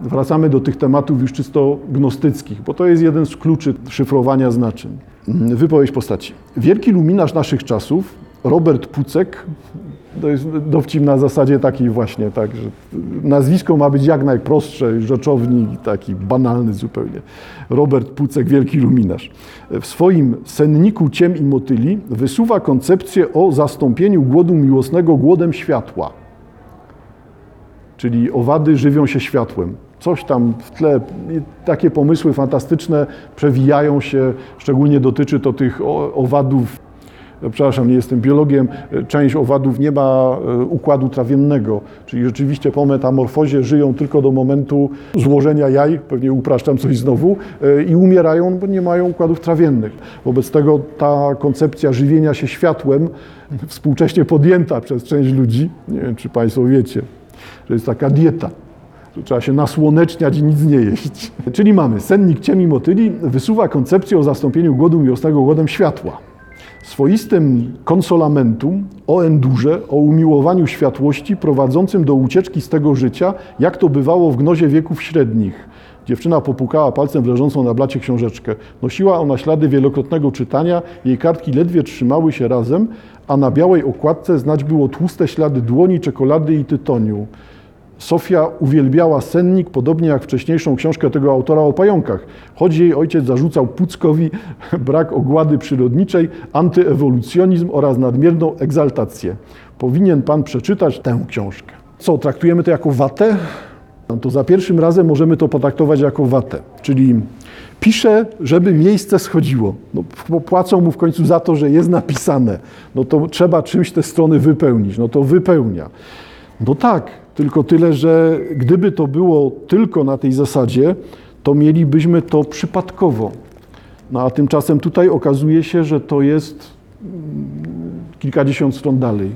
Wracamy do tych tematów już czysto gnostyckich, bo to jest jeden z kluczy szyfrowania znaczeń. Wypowiedź postaci. Wielki luminarz naszych czasów, Robert Pucek, to jest dowcip na zasadzie takiej właśnie, tak, że nazwisko ma być jak najprostsze, rzeczownik taki banalny zupełnie. Robert Pucek, wielki luminarz. W swoim senniku Ciem i Motyli wysuwa koncepcję o zastąpieniu głodu miłosnego głodem światła. Czyli owady żywią się światłem. Coś tam w tle, takie pomysły fantastyczne przewijają się, szczególnie dotyczy to tych owadów. Przepraszam, nie jestem biologiem, część owadów nie ma e, układu trawiennego, czyli rzeczywiście po metamorfozie żyją tylko do momentu złożenia jaj, pewnie upraszczam coś znowu, e, i umierają, bo nie mają układów trawiennych. Wobec tego ta koncepcja żywienia się światłem, współcześnie podjęta przez część ludzi, nie wiem czy Państwo wiecie, że jest taka dieta, że trzeba się nasłoneczniać i nic nie jeść. Czyli mamy sennik ciemi motyli wysuwa koncepcję o zastąpieniu głodu miłosnego głodem światła swoistym konsolamentum o endurze, o umiłowaniu światłości prowadzącym do ucieczki z tego życia, jak to bywało w gnozie wieków średnich. Dziewczyna popukała palcem w leżącą na blacie książeczkę. Nosiła ona ślady wielokrotnego czytania, jej kartki ledwie trzymały się razem, a na białej okładce znać było tłuste ślady dłoni, czekolady i tytoniu. Sofia uwielbiała sennik, podobnie jak wcześniejszą książkę tego autora o pająkach, choć jej ojciec zarzucał Puckowi brak ogłady przyrodniczej, antyewolucjonizm oraz nadmierną egzaltację. Powinien pan przeczytać tę książkę. Co, traktujemy to jako watę? No to za pierwszym razem możemy to potraktować jako watę, czyli pisze, żeby miejsce schodziło. No, płacą mu w końcu za to, że jest napisane. No to trzeba czymś te strony wypełnić. No to wypełnia. No tak, tylko tyle, że gdyby to było tylko na tej zasadzie, to mielibyśmy to przypadkowo. No a tymczasem tutaj okazuje się, że to jest mm, kilkadziesiąt stron dalej.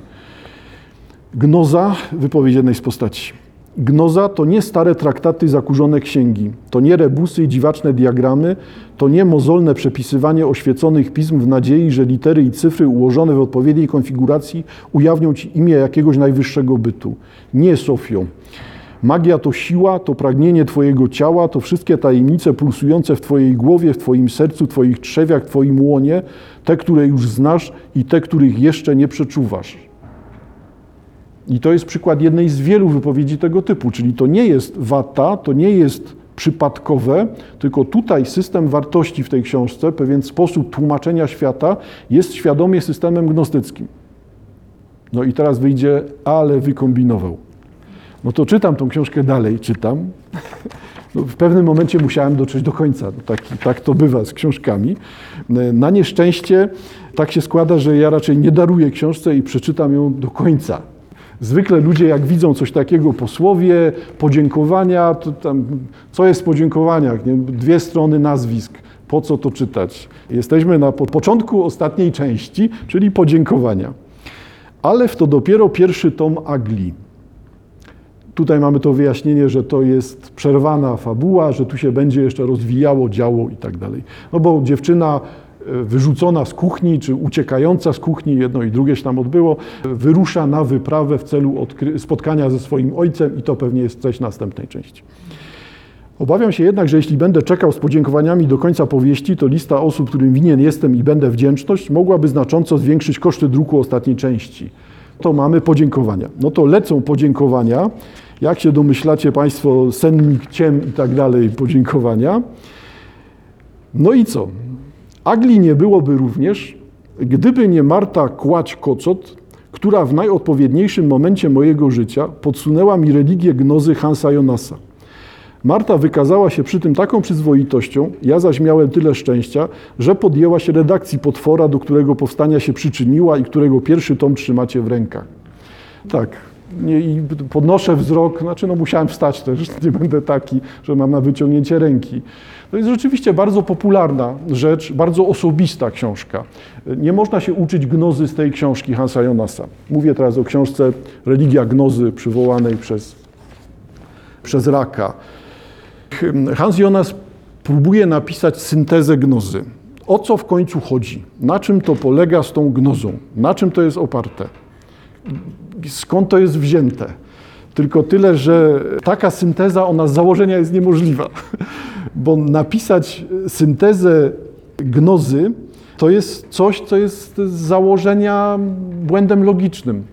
Gnoza, wypowiedź jednej z postaci. Gnoza to nie stare traktaty, zakurzone księgi, to nie rebusy i dziwaczne diagramy, to nie mozolne przepisywanie oświeconych pism w nadziei, że litery i cyfry ułożone w odpowiedniej konfiguracji ujawnią ci imię jakiegoś najwyższego bytu. Nie, Sofio. Magia to siła, to pragnienie Twojego ciała, to wszystkie tajemnice pulsujące w Twojej głowie, w Twoim sercu, Twoich trzewiach, Twoim łonie, te, które już znasz i te, których jeszcze nie przeczuwasz. I to jest przykład jednej z wielu wypowiedzi tego typu, czyli to nie jest wata, to nie jest przypadkowe, tylko tutaj system wartości w tej książce, pewien sposób tłumaczenia świata jest świadomie systemem gnostyckim. No i teraz wyjdzie, ale wykombinował. No to czytam tą książkę dalej, czytam. No w pewnym momencie musiałem dotrzeć do końca. No tak, tak to bywa z książkami. Na nieszczęście tak się składa, że ja raczej nie daruję książce i przeczytam ją do końca. Zwykle ludzie, jak widzą coś takiego po słowie, podziękowania, to tam, co jest w podziękowaniach? Nie? Dwie strony nazwisk. Po co to czytać? Jesteśmy na początku ostatniej części, czyli podziękowania. Ale w to dopiero pierwszy tom Agli. Tutaj mamy to wyjaśnienie, że to jest przerwana fabuła, że tu się będzie jeszcze rozwijało, działo i tak dalej. No bo dziewczyna wyrzucona z kuchni, czy uciekająca z kuchni, jedno i drugie się tam odbyło, wyrusza na wyprawę w celu spotkania ze swoim ojcem i to pewnie jest treść następnej części. Obawiam się jednak, że jeśli będę czekał z podziękowaniami do końca powieści, to lista osób, którym winien jestem i będę wdzięczność, mogłaby znacząco zwiększyć koszty druku ostatniej części. To mamy podziękowania. No to lecą podziękowania. Jak się domyślacie Państwo, sennik, ciem i tak dalej, podziękowania. No i co? Agli nie byłoby również, gdyby nie Marta Kłać-Kocot, która w najodpowiedniejszym momencie mojego życia podsunęła mi religię gnozy Hansa Jonasa. Marta wykazała się przy tym taką przyzwoitością, ja zaś miałem tyle szczęścia, że podjęła się redakcji potwora, do którego powstania się przyczyniła i którego pierwszy tom trzymacie w rękach. Tak, i podnoszę wzrok, znaczy no musiałem wstać też, nie będę taki, że mam na wyciągnięcie ręki. To jest rzeczywiście bardzo popularna rzecz, bardzo osobista książka. Nie można się uczyć gnozy z tej książki Hansa Jonasa. Mówię teraz o książce Religia Gnozy przywołanej przez, przez Raka. Hans Jonas próbuje napisać syntezę gnozy. O co w końcu chodzi? Na czym to polega z tą gnozą? Na czym to jest oparte? Skąd to jest wzięte? Tylko tyle, że taka synteza, ona z założenia jest niemożliwa, bo napisać syntezę gnozy to jest coś, co jest z założenia błędem logicznym.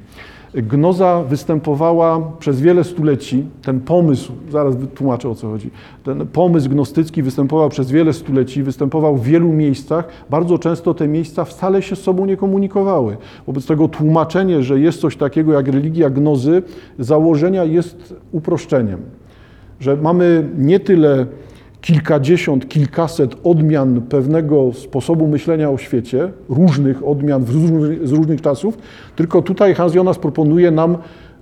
Gnoza występowała przez wiele stuleci, ten pomysł, zaraz wytłumaczę o co chodzi, ten pomysł gnostycki występował przez wiele stuleci, występował w wielu miejscach, bardzo często te miejsca wcale się z sobą nie komunikowały. Wobec tego tłumaczenie, że jest coś takiego jak religia gnozy, założenia jest uproszczeniem. Że mamy nie tyle kilkadziesiąt, kilkaset odmian pewnego sposobu myślenia o świecie, różnych odmian z różnych czasów, tylko tutaj Hans Jonas proponuje nam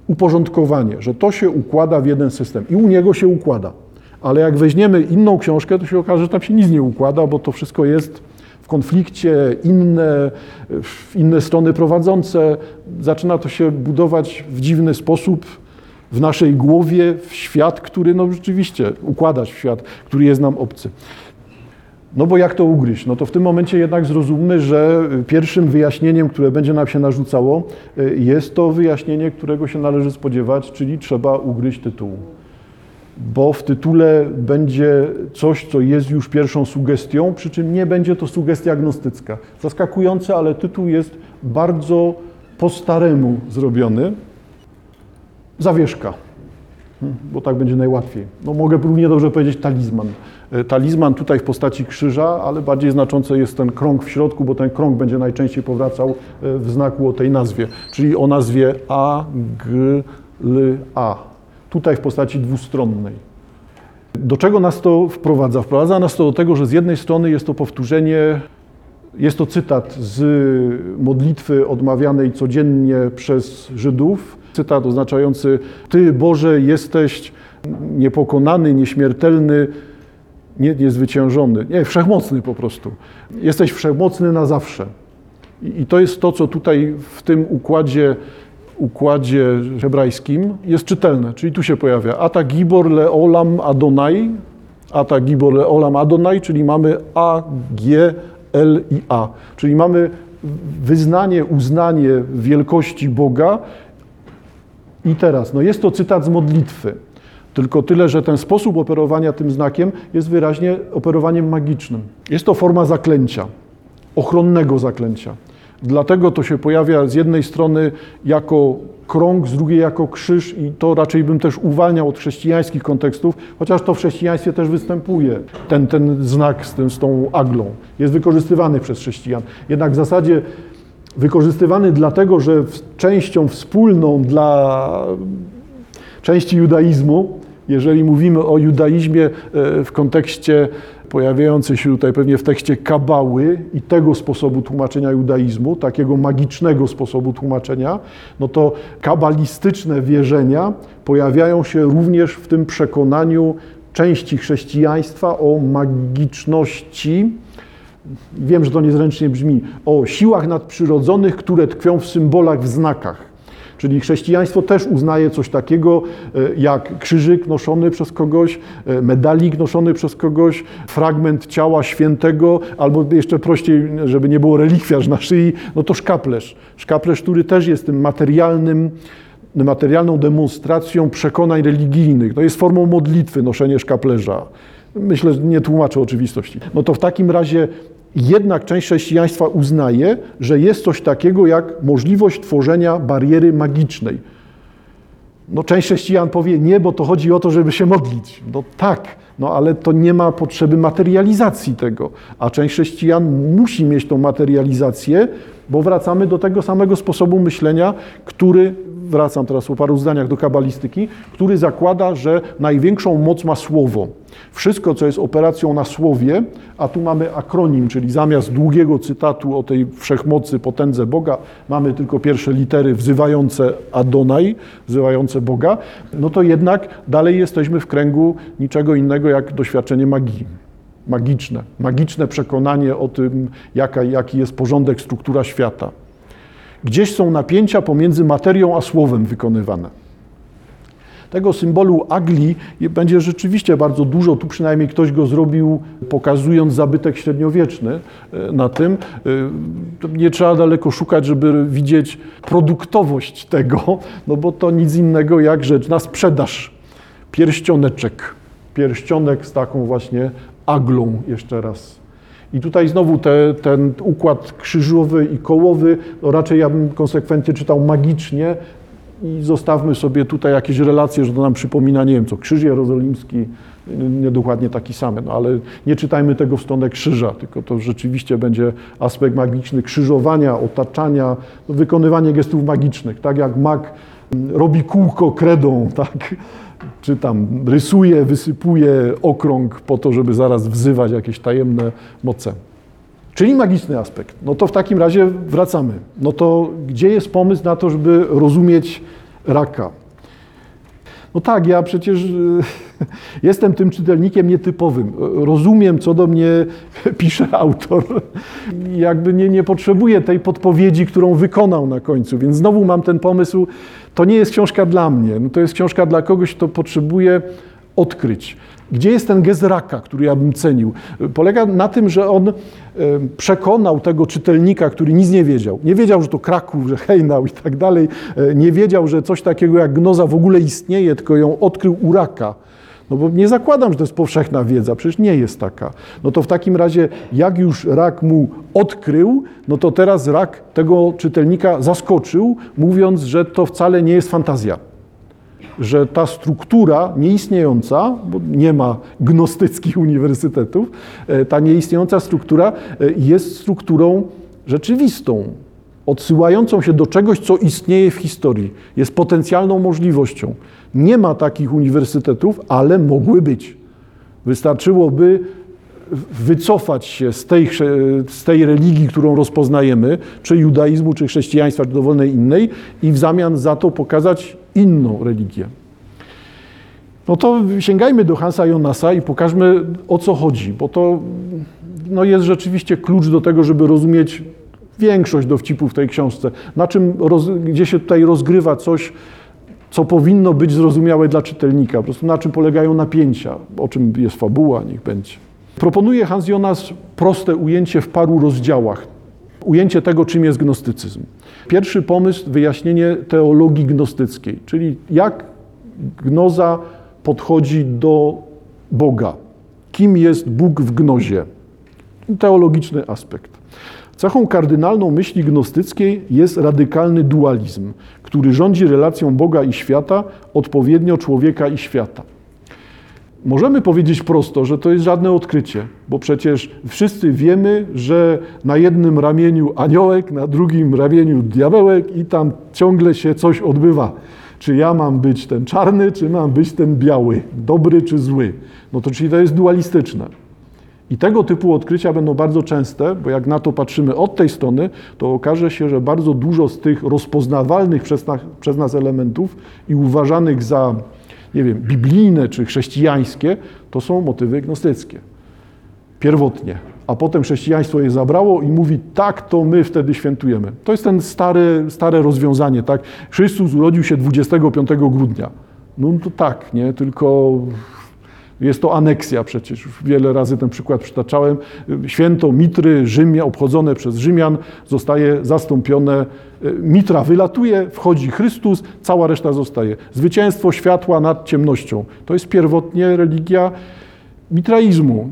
uporządkowanie, że to się układa w jeden system i u niego się układa. Ale jak weźmiemy inną książkę, to się okaże, że tam się nic nie układa, bo to wszystko jest w konflikcie, inne, inne strony prowadzące. Zaczyna to się budować w dziwny sposób, w naszej głowie w świat, który no rzeczywiście układać w świat, który jest nam obcy. No bo jak to ugryźć? No to w tym momencie jednak zrozummy, że pierwszym wyjaśnieniem, które będzie nam się narzucało, y, jest to wyjaśnienie, którego się należy spodziewać, czyli trzeba ugryźć tytuł. Bo w tytule będzie coś, co jest już pierwszą sugestią, przy czym nie będzie to sugestia agnostycka. Zaskakujące, ale tytuł jest bardzo po staremu zrobiony zawieszka, hmm, bo tak będzie najłatwiej. No mogę równie dobrze powiedzieć talizman. E, talizman tutaj w postaci krzyża, ale bardziej znaczący jest ten krąg w środku, bo ten krąg będzie najczęściej powracał e, w znaku o tej nazwie, czyli o nazwie A, G, L, A. Tutaj w postaci dwustronnej. Do czego nas to wprowadza? Wprowadza nas to do tego, że z jednej strony jest to powtórzenie, jest to cytat z modlitwy odmawianej codziennie przez Żydów, Cytat oznaczający Ty Boże jesteś niepokonany, nieśmiertelny, nie, niezwyciężony, nie, wszechmocny po prostu. Jesteś wszechmocny na zawsze. I, I to jest to, co tutaj w tym układzie układzie hebrajskim jest czytelne. Czyli tu się pojawia Ata Gibor Leolam Adonai, Ata Gibor Leolam Adonai, czyli mamy A, G, L i A. Czyli mamy wyznanie, uznanie wielkości Boga i teraz, no jest to cytat z modlitwy. Tylko tyle, że ten sposób operowania tym znakiem jest wyraźnie operowaniem magicznym. Jest to forma zaklęcia, ochronnego zaklęcia. Dlatego to się pojawia z jednej strony jako krąg, z drugiej jako krzyż i to raczej bym też uwalniał od chrześcijańskich kontekstów, chociaż to w chrześcijaństwie też występuje, ten, ten znak z, tym, z tą aglą. Jest wykorzystywany przez chrześcijan. Jednak w zasadzie wykorzystywany dlatego, że częścią wspólną dla części judaizmu, jeżeli mówimy o judaizmie e, w kontekście pojawiającej się tutaj pewnie w tekście kabały i tego sposobu tłumaczenia judaizmu, takiego magicznego sposobu tłumaczenia, no to kabalistyczne wierzenia pojawiają się również w tym przekonaniu części chrześcijaństwa o magiczności wiem, że to niezręcznie brzmi, o siłach nadprzyrodzonych, które tkwią w symbolach, w znakach. Czyli chrześcijaństwo też uznaje coś takiego e, jak krzyżyk noszony przez kogoś, e, medalik noszony przez kogoś, fragment ciała świętego, albo jeszcze prościej, żeby nie było relikwiarz na szyi, no to szkaplerz. Szkaplerz, który też jest tym materialnym, materialną demonstracją przekonań religijnych. To jest formą modlitwy noszenie szkaplerza. Myślę, że nie tłumaczę oczywistości. No to w takim razie jednak część chrześcijaństwa uznaje, że jest coś takiego jak możliwość tworzenia bariery magicznej. No, część chrześcijan powie nie, bo to chodzi o to, żeby się modlić. No tak, no ale to nie ma potrzeby materializacji tego. A część chrześcijan musi mieć tą materializację, bo wracamy do tego samego sposobu myślenia, który wracam teraz po paru zdaniach do kabalistyki, który zakłada, że największą moc ma słowo. Wszystko, co jest operacją na słowie, a tu mamy akronim, czyli zamiast długiego cytatu o tej wszechmocy, potędze Boga, mamy tylko pierwsze litery wzywające Adonai, wzywające Boga, no to jednak dalej jesteśmy w kręgu niczego innego jak doświadczenie magii magiczne, magiczne przekonanie o tym, jaka, jaki jest porządek, struktura świata. Gdzieś są napięcia pomiędzy materią a słowem wykonywane. Tego symbolu agli będzie rzeczywiście bardzo dużo. Tu przynajmniej ktoś go zrobił, pokazując zabytek średniowieczny e, na tym. E, nie trzeba daleko szukać, żeby widzieć produktowość tego, no bo to nic innego jak rzecz na sprzedaż. Pierścioneczek. Pierścionek z taką właśnie aglą jeszcze raz. I tutaj znowu te, ten układ krzyżowy i kołowy, no raczej ja bym konsekwentnie czytał magicznie i zostawmy sobie tutaj jakieś relacje, że to nam przypomina, nie wiem co, krzyż jerozolimski, niedokładnie taki sam, no ale nie czytajmy tego w stronę krzyża, tylko to rzeczywiście będzie aspekt magiczny krzyżowania, otaczania, no, wykonywanie gestów magicznych, tak jak mag robi kółko kredą, tak, czy tam rysuje, wysypuje okrąg po to, żeby zaraz wzywać jakieś tajemne moce. Czyli magiczny aspekt. No to w takim razie wracamy. No to gdzie jest pomysł na to, żeby rozumieć raka? No tak, ja przecież jestem tym czytelnikiem nietypowym. Rozumiem, co do mnie pisze autor. Jakby nie, nie potrzebuję tej podpowiedzi, którą wykonał na końcu, więc znowu mam ten pomysł. To nie jest książka dla mnie, no to jest książka dla kogoś, kto potrzebuje odkryć. Gdzie jest ten gest raka, który ja bym cenił? Polega na tym, że on e, przekonał tego czytelnika, który nic nie wiedział. Nie wiedział, że to Kraków, że Hejnał i tak dalej. E, nie wiedział, że coś takiego jak gnoza w ogóle istnieje, tylko ją odkrył u raka. No bo nie zakładam, że to jest powszechna wiedza, przecież nie jest taka. No to w takim razie, jak już rak mu odkrył, no to teraz rak tego czytelnika zaskoczył, mówiąc, że to wcale nie jest fantazja że ta struktura nieistniejąca, bo nie ma gnostyckich uniwersytetów, e, ta nieistniejąca struktura e, jest strukturą rzeczywistą, odsyłającą się do czegoś, co istnieje w historii, jest potencjalną możliwością. Nie ma takich uniwersytetów, ale mogły być. Wystarczyłoby wycofać się z tej, z tej religii, którą rozpoznajemy, czy judaizmu, czy chrześcijaństwa, czy dowolnej innej, i w zamian za to pokazać inną religię. No to sięgajmy do Hansa Jonasa i pokażmy o co chodzi, bo to no jest rzeczywiście klucz do tego, żeby rozumieć większość dowcipów w tej książce, na czym, gdzie się tutaj rozgrywa coś, co powinno być zrozumiałe dla czytelnika, po prostu na czym polegają napięcia, o czym jest fabuła, niech będzie. Proponuje Hans Jonas proste ujęcie w paru rozdziałach. Ujęcie tego, czym jest gnostycyzm. Pierwszy pomysł, wyjaśnienie teologii gnostyckiej, czyli jak gnoza podchodzi do Boga. Kim jest Bóg w gnozie? Teologiczny aspekt. Cechą kardynalną myśli gnostyckiej jest radykalny dualizm, który rządzi relacją Boga i świata, odpowiednio człowieka i świata. Możemy powiedzieć prosto, że to jest żadne odkrycie, bo przecież wszyscy wiemy, że na jednym ramieniu aniołek, na drugim ramieniu diabełek i tam ciągle się coś odbywa. Czy ja mam być ten czarny, czy mam być ten biały, dobry czy zły? No to czyli to jest dualistyczne. I tego typu odkrycia będą bardzo częste, bo jak na to patrzymy od tej strony, to okaże się, że bardzo dużo z tych rozpoznawalnych przez nas, przez nas elementów i uważanych za nie wiem, biblijne czy chrześcijańskie, to są motywy gnostyckie. Pierwotnie. A potem chrześcijaństwo je zabrało i mówi, tak, to my wtedy świętujemy. To jest ten stare, stare rozwiązanie, tak? Chrystus urodził się 25 grudnia. No to tak, nie? Tylko jest to aneksja przecież. Wiele razy ten przykład przytaczałem. Święto Mitry, Rzymie, obchodzone przez Rzymian, zostaje zastąpione. Mitra wylatuje, wchodzi Chrystus, cała reszta zostaje. Zwycięstwo światła nad ciemnością. To jest pierwotnie religia mitraizmu.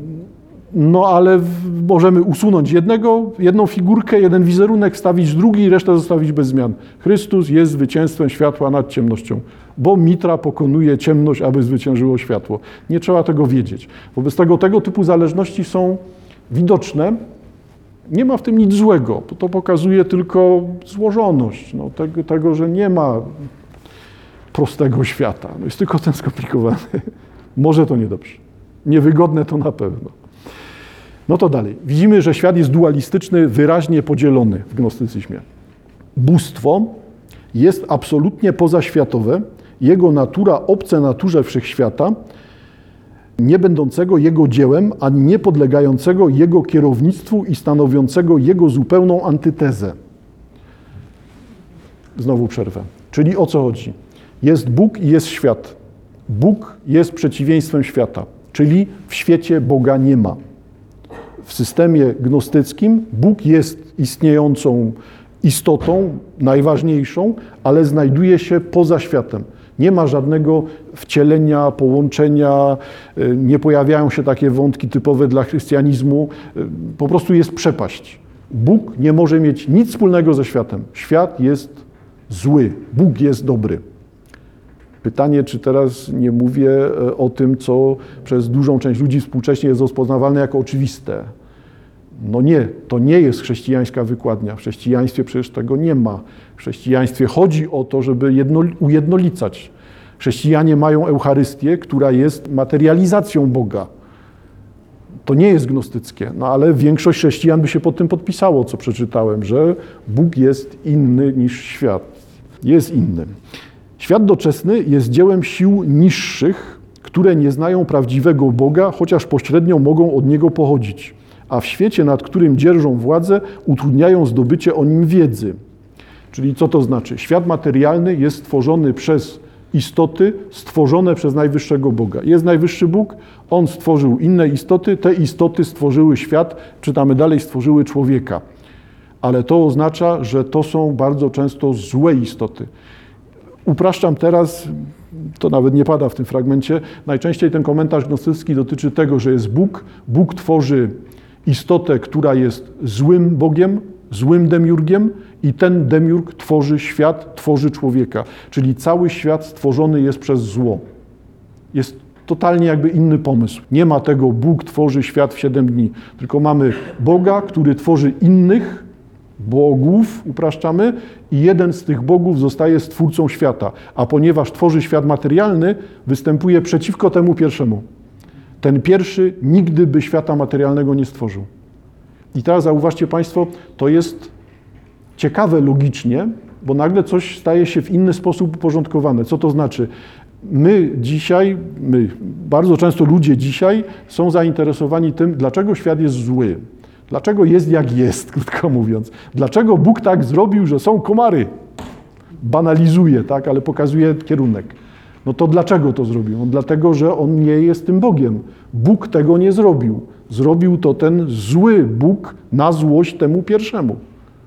No ale możemy usunąć jednego, jedną figurkę, jeden wizerunek, wstawić drugi i resztę zostawić bez zmian. Chrystus jest zwycięstwem światła nad ciemnością, bo Mitra pokonuje ciemność, aby zwyciężyło światło. Nie trzeba tego wiedzieć. Wobec tego tego typu zależności są widoczne. Nie ma w tym nic złego, bo to pokazuje tylko złożoność no, tego, tego, że nie ma prostego świata. No, jest tylko ten skomplikowany. Może to niedobrze. Niewygodne to na pewno. No to dalej. Widzimy, że świat jest dualistyczny, wyraźnie podzielony w gnostycyzmie. Bóstwo jest absolutnie pozaświatowe, jego natura obce naturze wszechświata, nie będącego jego dziełem, ani nie podlegającego jego kierownictwu i stanowiącego jego zupełną antytezę. Znowu przerwę. Czyli o co chodzi? Jest Bóg i jest świat. Bóg jest przeciwieństwem świata, czyli w świecie Boga nie ma. W systemie gnostyckim Bóg jest istniejącą istotą, najważniejszą, ale znajduje się poza światem. Nie ma żadnego wcielenia, połączenia, y, nie pojawiają się takie wątki typowe dla chrystianizmu. Y, po prostu jest przepaść. Bóg nie może mieć nic wspólnego ze światem. Świat jest zły, Bóg jest dobry. Pytanie, czy teraz nie mówię e, o tym, co przez dużą część ludzi współcześnie jest rozpoznawalne jako oczywiste. No nie, to nie jest chrześcijańska wykładnia. W chrześcijaństwie przecież tego nie ma. W chrześcijaństwie chodzi o to, żeby jedno, ujednolicać. Chrześcijanie mają Eucharystię, która jest materializacją Boga. To nie jest gnostyckie, no ale większość chrześcijan by się pod tym podpisało, co przeczytałem, że Bóg jest inny niż świat. Jest inny. Świat doczesny jest dziełem sił niższych, które nie znają prawdziwego Boga, chociaż pośrednio mogą od Niego pochodzić, a w świecie, nad którym dzierżą władzę, utrudniają zdobycie o nim wiedzy. Czyli co to znaczy? Świat materialny jest stworzony przez istoty stworzone przez najwyższego Boga. Jest najwyższy Bóg, On stworzył inne istoty, te istoty stworzyły świat, czytamy dalej, stworzyły człowieka. Ale to oznacza, że to są bardzo często złe istoty. Upraszczam teraz, to nawet nie pada w tym fragmencie, najczęściej ten komentarz gnostycki dotyczy tego, że jest Bóg, Bóg tworzy istotę, która jest złym Bogiem, złym demiurgiem i ten demiurg tworzy świat, tworzy człowieka. Czyli cały świat stworzony jest przez zło. Jest totalnie jakby inny pomysł. Nie ma tego Bóg tworzy świat w siedem dni, tylko mamy Boga, który tworzy innych, bogów, upraszczamy, i jeden z tych bogów zostaje stwórcą świata. A ponieważ tworzy świat materialny, występuje przeciwko temu pierwszemu. Ten pierwszy nigdy by świata materialnego nie stworzył. I teraz zauważcie Państwo, to jest ciekawe logicznie, bo nagle coś staje się w inny sposób uporządkowane. Co to znaczy? My dzisiaj, my, bardzo często ludzie dzisiaj są zainteresowani tym, dlaczego świat jest zły. Dlaczego jest jak jest, krótko mówiąc? Dlaczego Bóg tak zrobił, że są komary? Banalizuje, tak, ale pokazuje kierunek. No to dlaczego to zrobił? No dlatego, że on nie jest tym Bogiem. Bóg tego nie zrobił. Zrobił to ten zły Bóg na złość temu pierwszemu.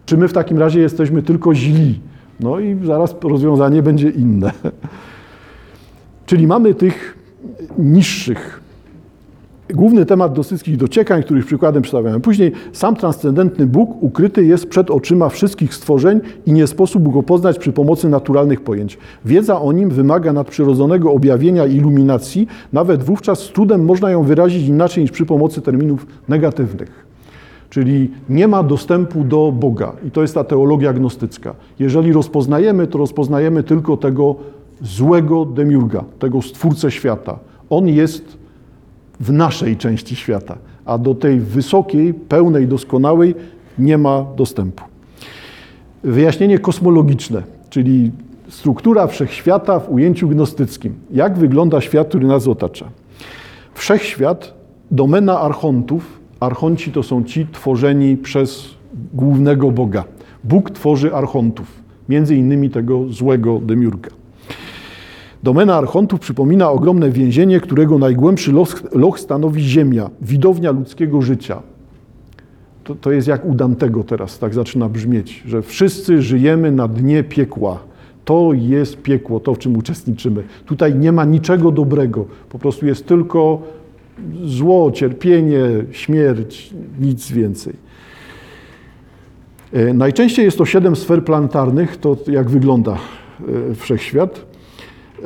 Czy my w takim razie jesteśmy tylko źli? No i zaraz rozwiązanie będzie inne. Czyli mamy tych niższych Główny temat dosyckich dociekań, których przykładem przedstawiamy później, sam transcendentny Bóg ukryty jest przed oczyma wszystkich stworzeń i nie sposób go poznać przy pomocy naturalnych pojęć. Wiedza o nim wymaga nadprzyrodzonego objawienia i iluminacji, nawet wówczas z trudem można ją wyrazić inaczej niż przy pomocy terminów negatywnych. Czyli nie ma dostępu do Boga i to jest ta teologia gnostycka. Jeżeli rozpoznajemy, to rozpoznajemy tylko tego złego demiurga, tego stwórcę świata. On jest w naszej części świata, a do tej wysokiej, pełnej, doskonałej nie ma dostępu. Wyjaśnienie kosmologiczne, czyli struktura wszechświata w ujęciu gnostyckim. Jak wygląda świat, który nas otacza? Wszechświat, domena archontów. Archonci to są ci tworzeni przez głównego Boga. Bóg tworzy archontów, między innymi tego złego demiurga. Domena archontów przypomina ogromne więzienie, którego najgłębszy loch, loch stanowi ziemia, widownia ludzkiego życia. To, to jest jak u Dantego teraz, tak zaczyna brzmieć, że wszyscy żyjemy na dnie piekła. To jest piekło, to w czym uczestniczymy. Tutaj nie ma niczego dobrego, po prostu jest tylko zło, cierpienie, śmierć, nic więcej. E, najczęściej jest to siedem sfer planetarnych, to jak wygląda e, wszechświat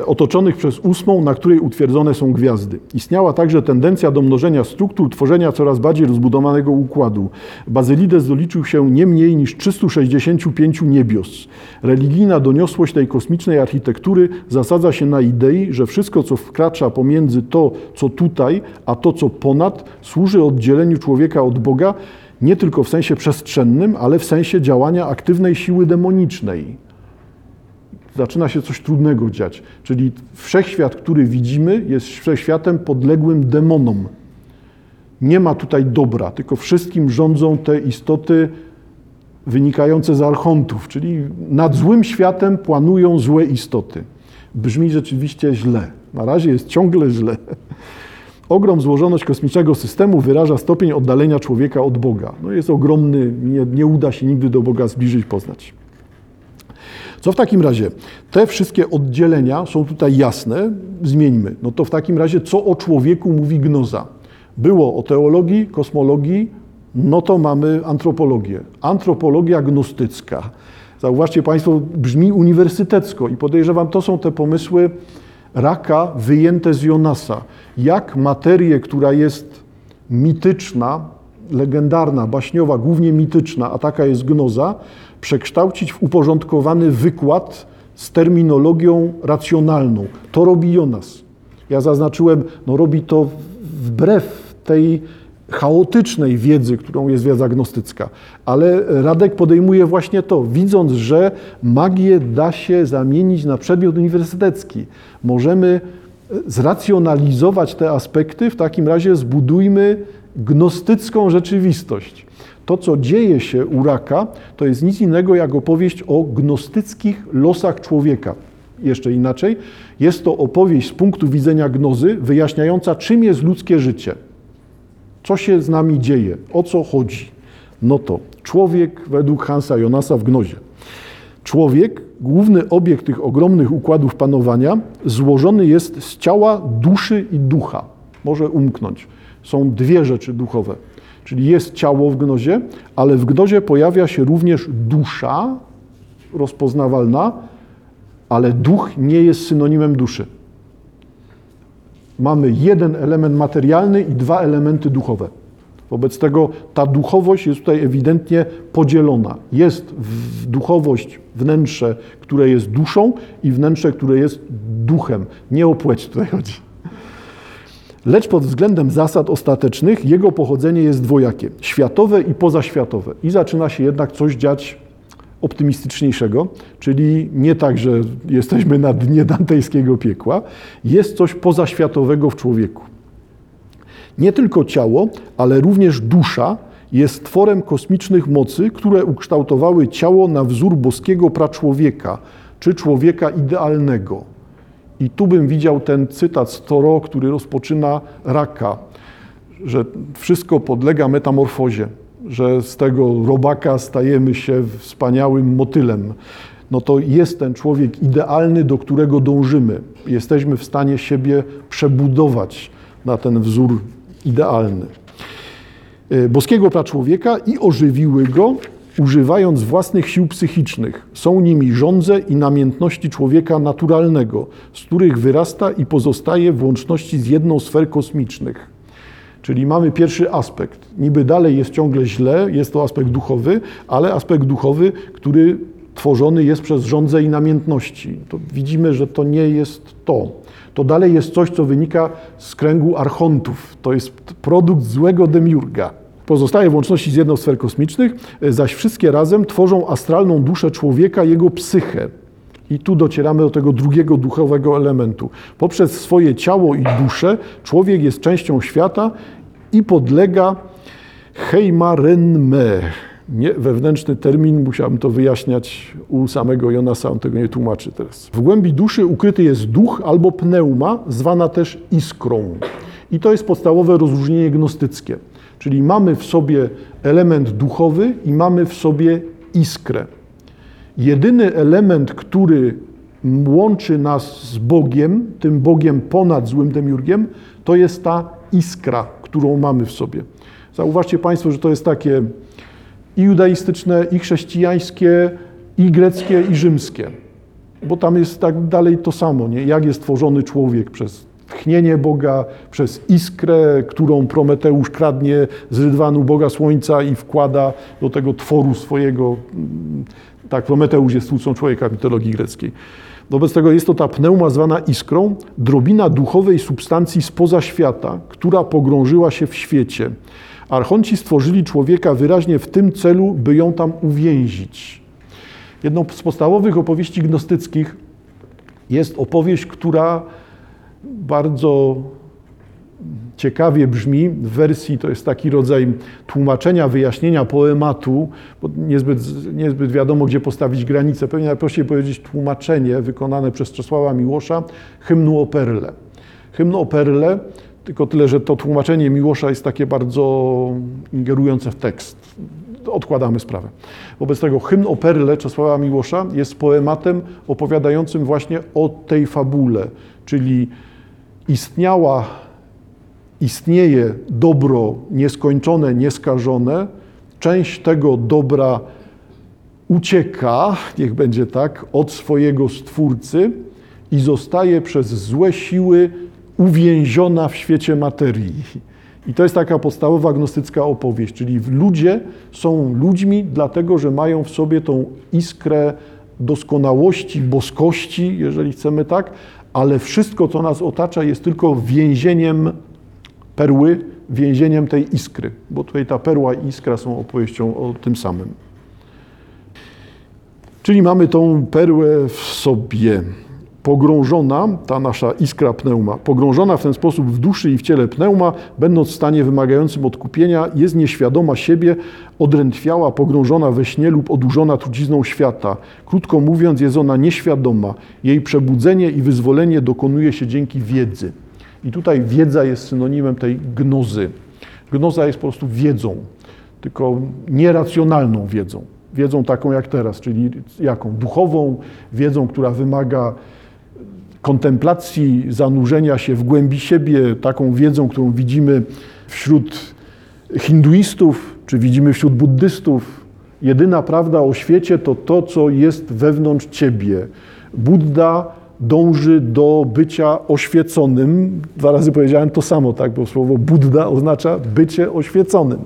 otoczonych przez ósmą, na której utwierdzone są gwiazdy. Istniała także tendencja do mnożenia struktur, tworzenia coraz bardziej rozbudowanego układu. Bazylides doliczył się nie mniej niż 365 niebios. Religijna doniosłość tej kosmicznej architektury zasadza się na idei, że wszystko, co wkracza pomiędzy to, co tutaj, a to, co ponad, służy oddzieleniu człowieka od Boga, nie tylko w sensie przestrzennym, ale w sensie działania aktywnej siły demonicznej zaczyna się coś trudnego dziać. Czyli wszechświat, który widzimy, jest wszechświatem podległym demonom. Nie ma tutaj dobra, tylko wszystkim rządzą te istoty wynikające z archontów, czyli nad złym światem planują złe istoty. brzmi rzeczywiście źle. Na razie jest ciągle źle. Ogrom złożoność kosmicznego systemu wyraża stopień oddalenia człowieka od Boga. No jest ogromny, nie, nie uda się nigdy do Boga zbliżyć, poznać. Co w takim razie? Te wszystkie oddzielenia są tutaj jasne, zmieńmy. No to w takim razie, co o człowieku mówi gnoza? Było o teologii, kosmologii, no to mamy antropologię. Antropologia gnostycka. Zauważcie Państwo, brzmi uniwersytecko i podejrzewam, to są te pomysły Raka wyjęte z Jonasa. Jak materię, która jest mityczna, legendarna, baśniowa, głównie mityczna, a taka jest gnoza, przekształcić w uporządkowany wykład z terminologią racjonalną. To robi Jonas. Ja zaznaczyłem, no robi to wbrew tej chaotycznej wiedzy, którą jest wiedza gnostycka. Ale Radek podejmuje właśnie to, widząc, że magię da się zamienić na przedmiot uniwersytecki. Możemy zracjonalizować te aspekty, w takim razie zbudujmy gnostycką rzeczywistość. To, co dzieje się u raka, to jest nic innego jak opowieść o gnostyckich losach człowieka. Jeszcze inaczej, jest to opowieść z punktu widzenia gnozy, wyjaśniająca, czym jest ludzkie życie. Co się z nami dzieje, o co chodzi. No to człowiek według Hansa Jonasa w gnozie. Człowiek, główny obiekt tych ogromnych układów panowania, złożony jest z ciała, duszy i ducha. Może umknąć. Są dwie rzeczy duchowe. Czyli jest ciało w gnozie, ale w gnozie pojawia się również dusza rozpoznawalna, ale duch nie jest synonimem duszy. Mamy jeden element materialny i dwa elementy duchowe. Wobec tego ta duchowość jest tutaj ewidentnie podzielona. Jest duchowość, wnętrze, które jest duszą i wnętrze, które jest duchem. Nie o płeć tutaj chodzi. Lecz pod względem zasad ostatecznych jego pochodzenie jest dwojakie światowe i pozaświatowe. I zaczyna się jednak coś dziać optymistyczniejszego, czyli nie tak, że jesteśmy na dnie dantejskiego piekła, jest coś pozaświatowego w człowieku. Nie tylko ciało, ale również dusza jest tworem kosmicznych mocy, które ukształtowały ciało na wzór boskiego praczłowieka, czy człowieka idealnego. I tu bym widział ten cytat z Toro, który rozpoczyna raka, że wszystko podlega metamorfozie, że z tego robaka stajemy się wspaniałym motylem. No to jest ten człowiek idealny, do którego dążymy. Jesteśmy w stanie siebie przebudować na ten wzór idealny. E, boskiego praczłowieka i ożywiły go używając własnych sił psychicznych. Są nimi żądze i namiętności człowieka naturalnego, z których wyrasta i pozostaje w łączności z jedną sfer kosmicznych. Czyli mamy pierwszy aspekt. Niby dalej jest ciągle źle, jest to aspekt duchowy, ale aspekt duchowy, który tworzony jest przez żądze i namiętności. To widzimy, że to nie jest to. To dalej jest coś, co wynika z kręgu archontów. To jest produkt złego demiurga. Pozostaje w łączności z jedną sfer kosmicznych, zaś wszystkie razem tworzą astralną duszę człowieka, jego psychę. I tu docieramy do tego drugiego duchowego elementu. Poprzez swoje ciało i duszę człowiek jest częścią świata i podlega heimarenme. Nie, wewnętrzny termin, musiałem to wyjaśniać u samego Jonasa, on tego nie tłumaczy teraz. W głębi duszy ukryty jest duch albo pneuma, zwana też iskrą. I to jest podstawowe rozróżnienie gnostyckie. Czyli mamy w sobie element duchowy i mamy w sobie iskrę. Jedyny element, który łączy nas z Bogiem, tym Bogiem ponad złym demiurgiem, to jest ta iskra, którą mamy w sobie. Zauważcie Państwo, że to jest takie i judaistyczne, i chrześcijańskie, i greckie, i rzymskie. Bo tam jest tak dalej to samo, nie? jak jest tworzony człowiek przez tchnienie Boga, przez iskrę, którą Prometeusz kradnie z rydwanu Boga Słońca i wkłada do tego tworu swojego. Tak, Prometeusz jest twórcą człowieka w mitologii greckiej. Wobec tego jest to ta pneuma zwana iskrą, drobina duchowej substancji spoza świata, która pogrążyła się w świecie. Archonci stworzyli człowieka wyraźnie w tym celu, by ją tam uwięzić. Jedną z podstawowych opowieści gnostyckich jest opowieść, która bardzo ciekawie brzmi. W wersji to jest taki rodzaj tłumaczenia, wyjaśnienia poematu, bo niezbyt, niezbyt wiadomo, gdzie postawić granicę. Pewnie najprościej powiedzieć tłumaczenie wykonane przez Czesława Miłosza hymnu o Perle. Hymn o Perle, tylko tyle, że to tłumaczenie Miłosza jest takie bardzo ingerujące w tekst. Odkładamy sprawę. Wobec tego hymn o Perle Czesława Miłosza jest poematem opowiadającym właśnie o tej fabule, czyli istniała istnieje dobro nieskończone, nieskażone, część tego dobra ucieka, niech będzie tak, od swojego stwórcy i zostaje przez złe siły uwięziona w świecie materii. I to jest taka podstawowa gnostycka opowieść, czyli ludzie są ludźmi dlatego, że mają w sobie tą iskrę doskonałości, boskości, jeżeli chcemy tak, ale wszystko, co nas otacza, jest tylko więzieniem perły więzieniem tej iskry, bo tutaj ta perła i iskra są opowieścią o tym samym. Czyli mamy tą perłę w sobie. Pogrążona, ta nasza iskra pneuma, pogrążona w ten sposób w duszy i w ciele pneuma, będąc w stanie wymagającym odkupienia, jest nieświadoma siebie, odrętwiała, pogrążona we śnie lub odurzona trucizną świata. Krótko mówiąc, jest ona nieświadoma. Jej przebudzenie i wyzwolenie dokonuje się dzięki wiedzy. I tutaj wiedza jest synonimem tej gnozy. Gnoza jest po prostu wiedzą, tylko nieracjonalną wiedzą. Wiedzą taką jak teraz, czyli jaką? Duchową wiedzą, która wymaga kontemplacji, zanurzenia się w głębi siebie, taką wiedzą, którą widzimy wśród hinduistów, czy widzimy wśród buddystów. Jedyna prawda o świecie to to, co jest wewnątrz ciebie. Buddha dąży do bycia oświeconym. Dwa razy powiedziałem to samo, tak, bo słowo Buddha oznacza bycie oświeconym.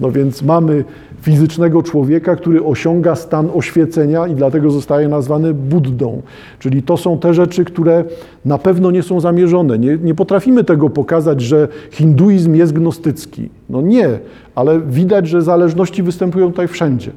No więc mamy fizycznego człowieka, który osiąga stan oświecenia i dlatego zostaje nazwany Buddą. Czyli to są te rzeczy, które na pewno nie są zamierzone. Nie, nie potrafimy tego pokazać, że hinduizm jest gnostycki. No nie, ale widać, że zależności występują tutaj wszędzie.